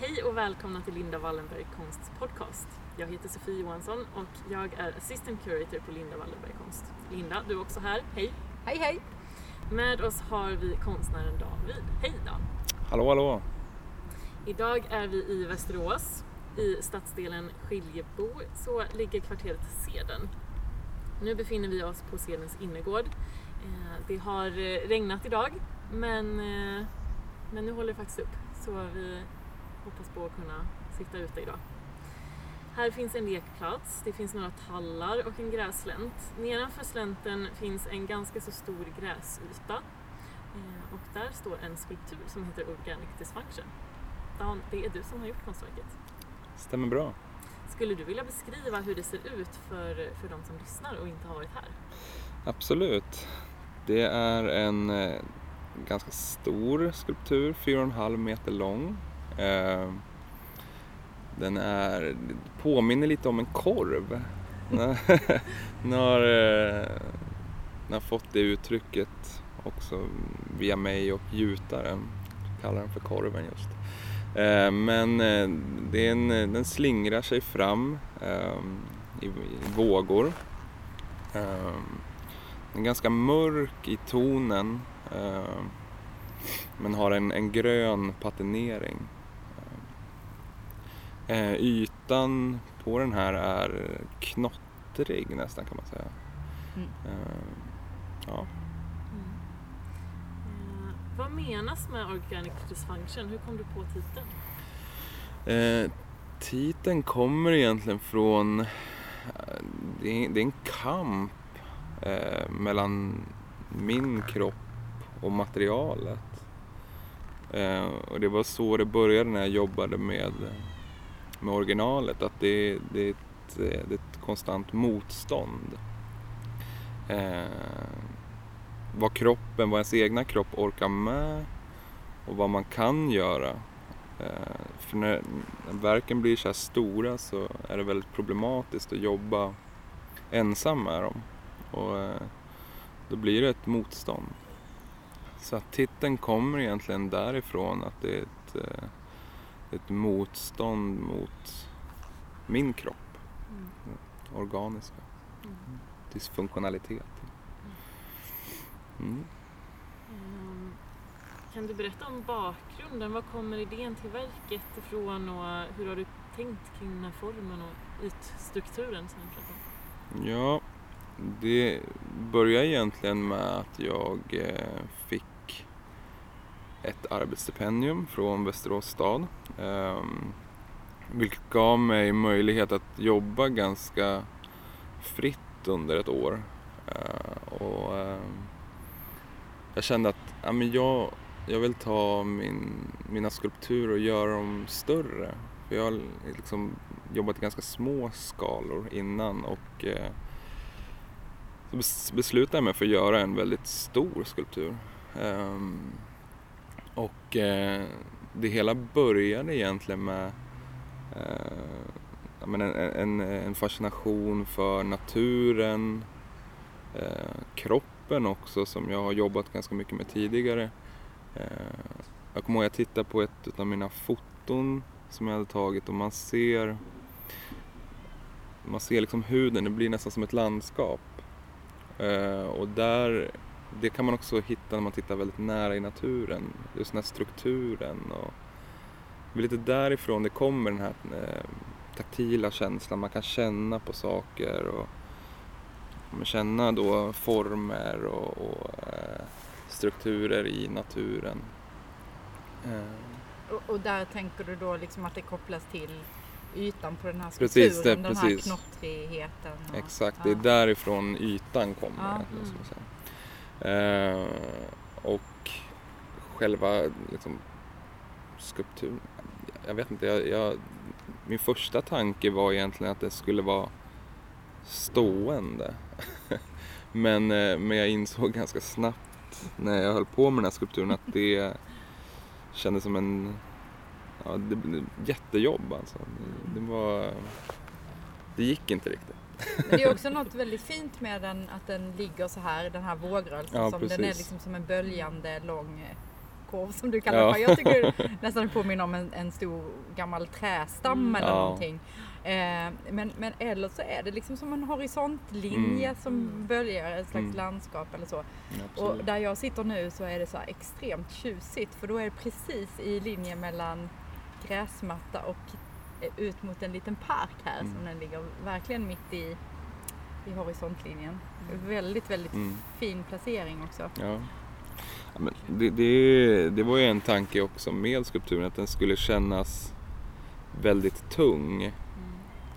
Hej och välkomna till Linda Wallenberg Konsts podcast. Jag heter Sofie Johansson och jag är assistant curator på Linda Wallenberg Konst. Linda, du är också här. Hej! Hej hej! Med oss har vi konstnären David. Hej Dan! Hallå hallå! Idag är vi i Västerås. I stadsdelen Skiljebo så ligger kvarteret Seden. Nu befinner vi oss på Sedens innergård. Eh, Det har eh, regnat idag men, eh, men nu håller det faktiskt upp så vi hoppas på att kunna sitta ute idag. Här finns en lekplats, det finns några tallar och en gräslänt. Nedanför slänten finns en ganska så stor gräsyta Eh, och där står en skulptur som heter Organic Dysfunction. Dan, det är du som har gjort konstverket. Stämmer bra. Skulle du vilja beskriva hur det ser ut för, för de som lyssnar och inte har varit här? Absolut. Det är en eh, ganska stor skulptur, 4,5 meter lång. Eh, den är, påminner lite om en korv. Den har, den har fått det uttrycket också via mig och gjutaren. Kallar den för korven just. Eh, Men eh, det är en, den slingrar sig fram eh, i, vågor. Den är ganska mörk i tonen men har en, en grön patinering. Eh, Ytan på den här är knottrig nästan kan man säga. Mm. Eh, Ja. Eh, vad menas med Organic Dysfunction? Hur kom du på titeln? Eh, titeln kommer egentligen från, eh, det är, det är en kamp eh, mellan min kropp och materialet. Eh, och det var så det började när jag jobbade med, med originalet, att det, det, är, ett, det är ett konstant motstånd. Eh, vad kroppen, vad ens egna kropp orkar med och vad man kan göra Eh, För när, när verken blir så här stora så är det väldigt problematiskt att jobba ensam med dem. Och eh, då blir det ett motstånd. Så att titeln kommer egentligen därifrån att det är ett, eh, ett motstånd mot min kropp, organiska Mm. dysfunktionalitet. Mm. Ehm, Kan du berätta om bakgrunden? Var kommer idén till verket ifrån och hur har du tänkt kring den här formen och ytstrukturen som vi pratade om? Ja, det började egentligen med att jag eh, fick ett arbetsstipendium från Västerås stad. Ehm, vilket gav mig möjlighet att jobba ganska fritt under ett år. Eh, och ehm, jag kände att ja, men jag, jag vill ta min, mina skulpturer och göra dem större. För jag har liksom jobbat i ganska små skalor innan och eh, så beslutade jag mig för att göra en väldigt stor skulptur. Ehm, och eh, det hela började egentligen med eh, en, en, en fascination för naturen, eh, kroppen också som jag har jobbat ganska mycket med tidigare. Eh, jag kommer ihåg att jag tittade på ett av mina foton som jag hade tagit och man ser man ser liksom huden, det blir nästan som ett landskap. Eh, och där, det kan man också hitta när man tittar väldigt nära i naturen. Just den här strukturen och det är lite därifrån det kommer den här eh, taktila känslan. Man kan känna på saker och känna då former och, och eh, strukturer i naturen. Eh, Och, och där tänker du då liksom att det kopplas till ytan på den här Precis, skulpturen, det- den här precis. knottrigheten. och- Exakt, det är därifrån ytan kommer. Ja, mm. Eh, och själva liksom, skulpturen, jag vet inte, jag, jag, min första tanke var egentligen att det skulle vara stående. men, eh, men jag insåg ganska snabbt när jag höll på med den här skulpturen att det kändes som en ja, det, jättejobb alltså. Det, det var, det gick inte riktigt. Men det är också något väldigt fint med den, att den ligger så här, den här vågrörelsen. Ja, som, den är liksom som en böljande lång falukorv som du kallar Ja. det. Jag tycker det nästan påminner om en, en stor gammal trästam Mm. eller Ja. någonting. Eh, men, men eller så är det liksom som en horisontlinje Mm. som Mm. böljar ett slags Mm. landskap eller så. Ja, Och absolut. där jag sitter nu så är det så här extremt tjusigt för då är det precis i linje mellan gräsmatta och eh, ut mot en liten park här Mm. som den ligger verkligen mitt i, i horisontlinjen. Mm. Väldigt, väldigt Mm. fin placering också. Ja. Ja, men det, det, det var ju en tanke också med skulpturen att den skulle kännas väldigt tung Mm.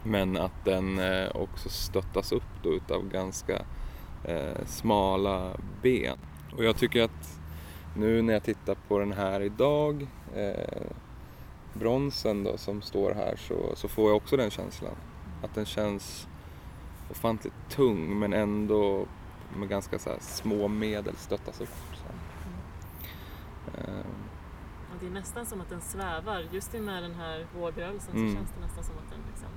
men att den eh, också stöttas upp då utav ganska eh, smala ben. Och jag tycker att nu när jag tittar på den här idag, eh, bronsen då som står här, så, så får jag också den känslan. Att den känns ofantligt tung men ändå med ganska så små medel stöttas upp. Så. Eh, Ja, det är nästan som att den svävar. Just med den här vågrörelsen Mm. så känns det nästan som att den liksom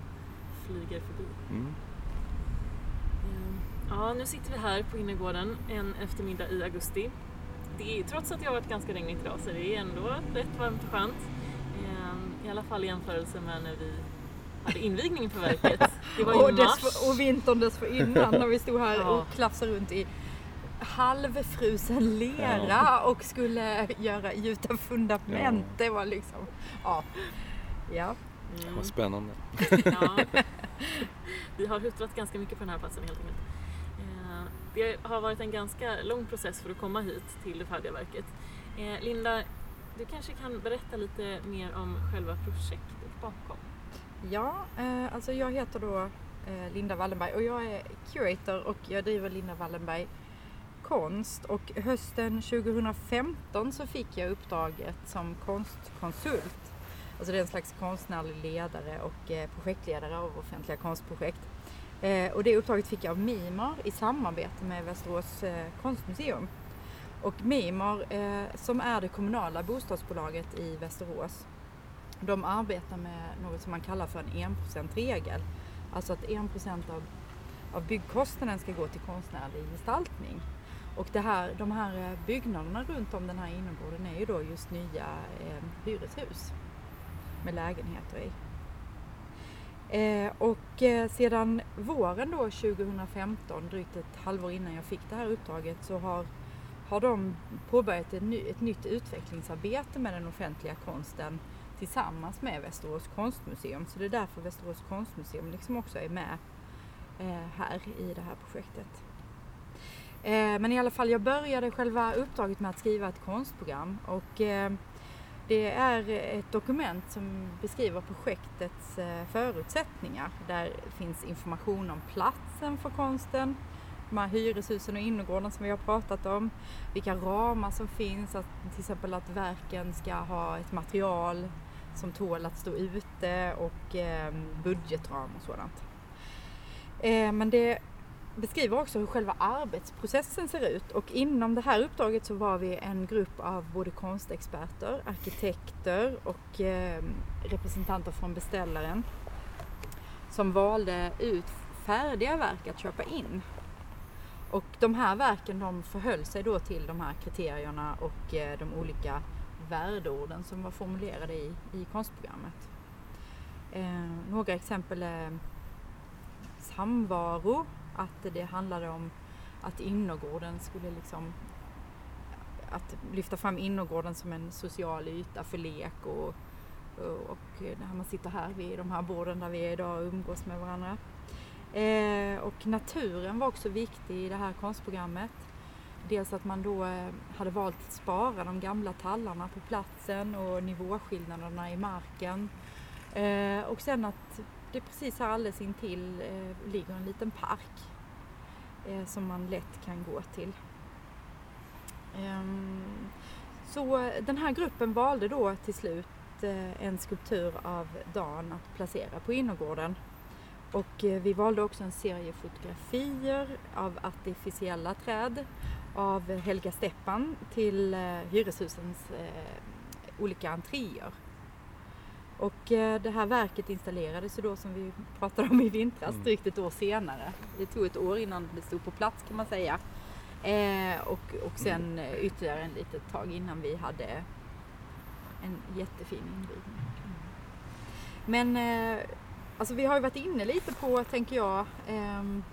flyger förbi. mm. Mm. Ja, nu sitter vi här på innergården en eftermiddag i augusti. Det är, trots att det har varit ganska regnigt idag så det är ändå rätt varmt och skönt. I alla fall i jämförelse med när vi hade invigning på verket. Det var Och, mars. dess, och vintern dessförinnan när vi stod här Ja. och klafsade runt i halvfrusen lera och skulle göra, gjuta fundament. Ja. Det var liksom, ja. Ja, Mm. Vad spännande. Ja. Vi har huttrat ganska mycket på den här platsen helt enkelt. Eh, Det har varit en ganska lång process för att komma hit till det färdiga verket. Eh, Linda, du kanske kan berätta lite mer om själva projektet bakom? ja eh, alltså jag heter då eh, Linda Wallenberg och jag är curator och jag driver Linda Wallenberg konst och hösten 2015 så fick jag uppdraget som konstkonsult. Alltså det är en slags konstnärlig ledare och eh, projektledare av offentliga konstprojekt. Eh, och det uppdraget fick jag av Mimar i samarbete med Västerås eh, konstmuseum. Och Mimar, eh, som är det kommunala bostadsbolaget i Västerås, de arbetar med något som man kallar för en 1%-regel. Alltså att 1% av, av byggkostnaden ska gå till konstnärlig gestaltning. Och det här, de här eh, byggnaderna runt om den här innergården är ju då just nya eh, hyreshus med lägenheter i. Eh, och eh, sedan våren då 2015, drygt ett halvår innan jag fick det här uppdraget, så har, har de påbörjat ett, ny, ett nytt utvecklingsarbete med den offentliga konsten tillsammans med Västerås konstmuseum. Så det är därför Västerås konstmuseum liksom också är med eh, här i det här projektet. Eh, men i alla fall, jag började själva uppdraget med att skriva ett konstprogram och eh, det är ett dokument som beskriver projektets eh, förutsättningar. Där finns information om platsen för konsten, de här hyreshusen och innergården som vi har pratat om, vilka ramar som finns, att, till exempel att verken ska ha ett material som tål att stå ute och eh, budgetram och sådant. Eh, men det beskriver också hur själva arbetsprocessen ser ut och inom det här uppdraget så var vi en grupp av både konstexperter, arkitekter och eh, representanter från beställaren som valde ut färdiga verk att köpa in. Och de här verken de förhöll sig då till de här kriterierna och eh, de olika värdeorden som var formulerade i, i konstprogrammet. Eh, några exempel är samvaro, att det handlade om att innergården skulle liksom att lyfta fram innergården som en social yta för lek och, och, och när man sitter här vid de här borden där vi är idag och umgås med varandra. Eh, och naturen var också viktig i det här konstprogrammet. Dels att man då eh, hade valt att spara de gamla tallarna på platsen och nivåskillnaderna i marken. Eh, och sen att det precis här alldeles intill eh, ligger en liten park eh, som man lätt kan gå till. Ehm, så eh, den här gruppen valde då till slut eh, en skulptur av Dan att placera på innergården. Och eh, vi valde också en serie fotografier av artificiella träd av Helga Steppan till eh, hyreshusens eh, olika entréer. Och det här verket installerades ju då som vi pratade om i vintras Mm. drygt ett år senare. Det tog ett år innan det stod på plats kan man säga. Och, och sen eh, ytterligare en litet tag innan vi hade en jättefin invigning. Men eh, alltså vi har ju varit inne lite på, tänker jag, ehm,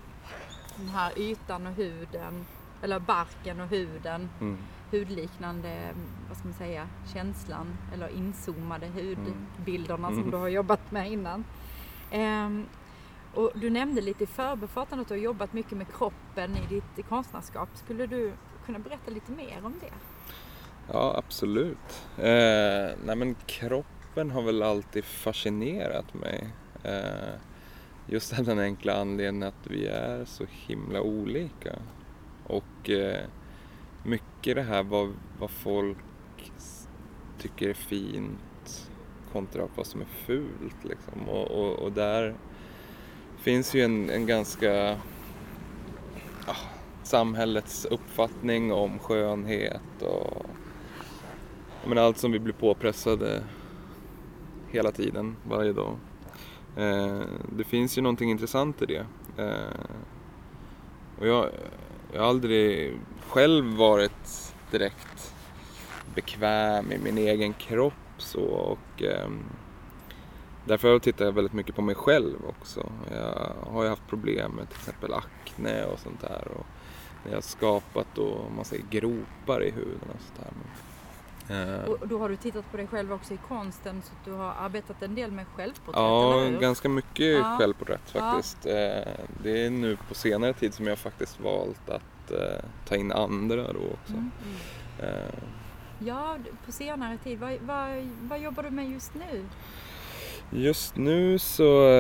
den här ytan och huden, eller barken och huden, Mm. hudliknande, vad ska man säga, känslan eller inzoomade hudbilderna som Mm. du har jobbat med innan. Ehm, och du nämnde lite i förbifarten att du har jobbat mycket med kroppen i ditt konstnärskap. Skulle du kunna berätta lite mer om det? Ja, absolut. Eh, nej men kroppen har väl alltid fascinerat mig. Eh, just av den enkla anledningen att vi är så himla olika. Och eh, mycket det här vad, vad folk tycker är fint kontra vad som är fult liksom. Och, och, och där finns ju en, en ganska ah, samhällets uppfattning om skönhet och Men allt som vi blir påpressade hela tiden, varje dag. Eh, det finns ju någonting intressant i det. Eh, och jag, jag har aldrig själv varit direkt bekväm i min egen kropp så och ehm, därför tittar jag väldigt mycket på mig själv också. Jag har ju haft problem med till exempel akne och sånt där. Och jag har skapat då, man säger gropar i huden och sånt där. Eh, Och då har du tittat på dig själv också i konsten så du har arbetat en del med självporträtt, Ja, eller ganska mycket Ja. självporträtt Ja. faktiskt. Eh, Det är nu på senare tid som jag faktiskt valt att eh, ta in andra då också. Mm. Eh, Ja, på senare tid. Vad, vad, vad jobbar du med just nu? Just nu så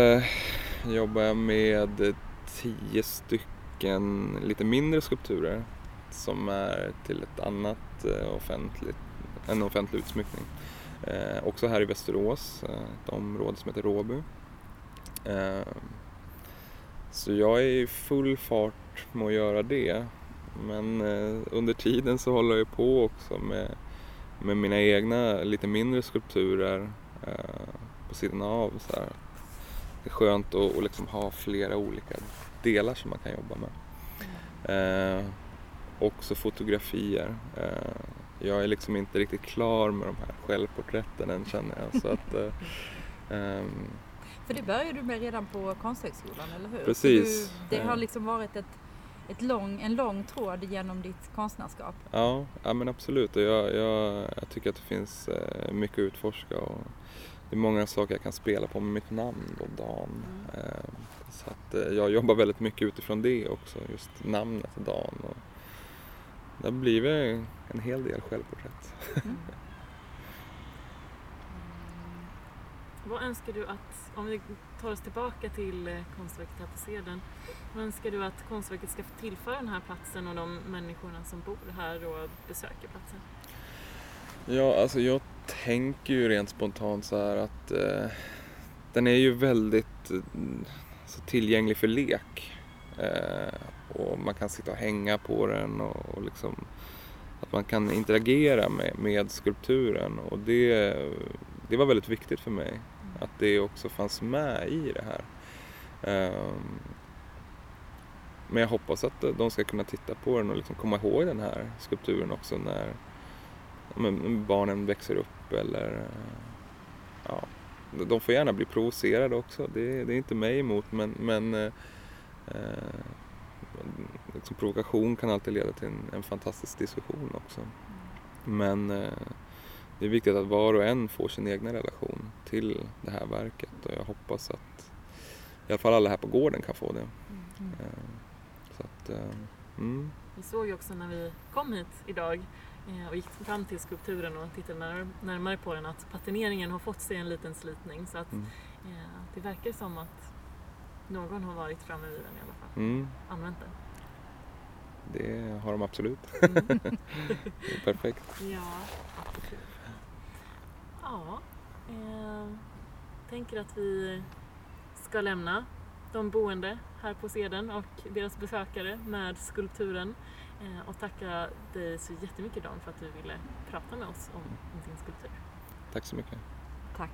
jobbar jag med tio stycken lite mindre skulpturer som är till ett annat offentligt, en offentlig utsmyckning. Eh, också här i Västerås, eh, ett område som heter Råby. Eh, så jag är i full fart med att göra det. Men eh, under tiden så håller jag på också med, med mina egna lite mindre skulpturer eh, på sidan av. Så här. Det är skönt att, att liksom ha flera olika delar som man kan jobba med. Eh, också fotografier. Eh, jag är liksom inte riktigt klar med de här självporträtten än känner jag. Så att, ehm, För det började du med redan på Konsthögskolan, eller hur? Precis. Du, det har Eh. liksom varit ett, ett lång, en lång tråd genom ditt konstnärskap. Ja, ja men absolut. Och jag, jag, jag tycker att det finns eh, mycket att utforska. Och det är många saker jag kan spela på med mitt namn då, Dan. Eh, så att jag jobbar väldigt mycket utifrån det också, just namnet Dan. Och det har blivit en hel del självporträtt. Vad önskar du att, om vi tar oss tillbaka till eh, konstverket här på Seden, vad önskar du att konstverket ska tillföra den här platsen och de människorna som bor här och besöker platsen? Ja, alltså jag tänker ju rent spontant så här att eh, den är ju väldigt eh, så tillgänglig för lek. Eh, och man kan sitta och hänga på den och, och liksom att man kan interagera med, med skulpturen och det, det var väldigt viktigt för mig att det också fanns med i det här. Ehm, men jag hoppas att de ska kunna titta på den och liksom komma ihåg den här skulpturen också när barnen växer upp eller ja, de får gärna bli provocerade också. Det, det är inte mig emot men, men eh, eh, liksom provokation kan alltid leda till en, en fantastisk diskussion också. Men eh, det är viktigt att var och en får sin egna relation till det här verket och jag hoppas att i alla fall alla här på gården kan få det. Eh, så att, eh, mm. Vi såg ju också när vi kom hit idag eh, och gick fram till skulpturen och tittade när, närmare på den att patineringen har fått sig en liten slitning så att Mm. eh, det verkar som att någon har varit framme vid den i alla fall. Mm, Använt den. det har de absolut. Mm. Perfekt. Ja, absolut. Ja, eh, tänker att vi ska lämna de boende här på Seden och deras besökare med skulpturen eh, och tacka dig så jättemycket Dan för att du ville prata med oss om, om din skulptur. Tack så mycket. Tack.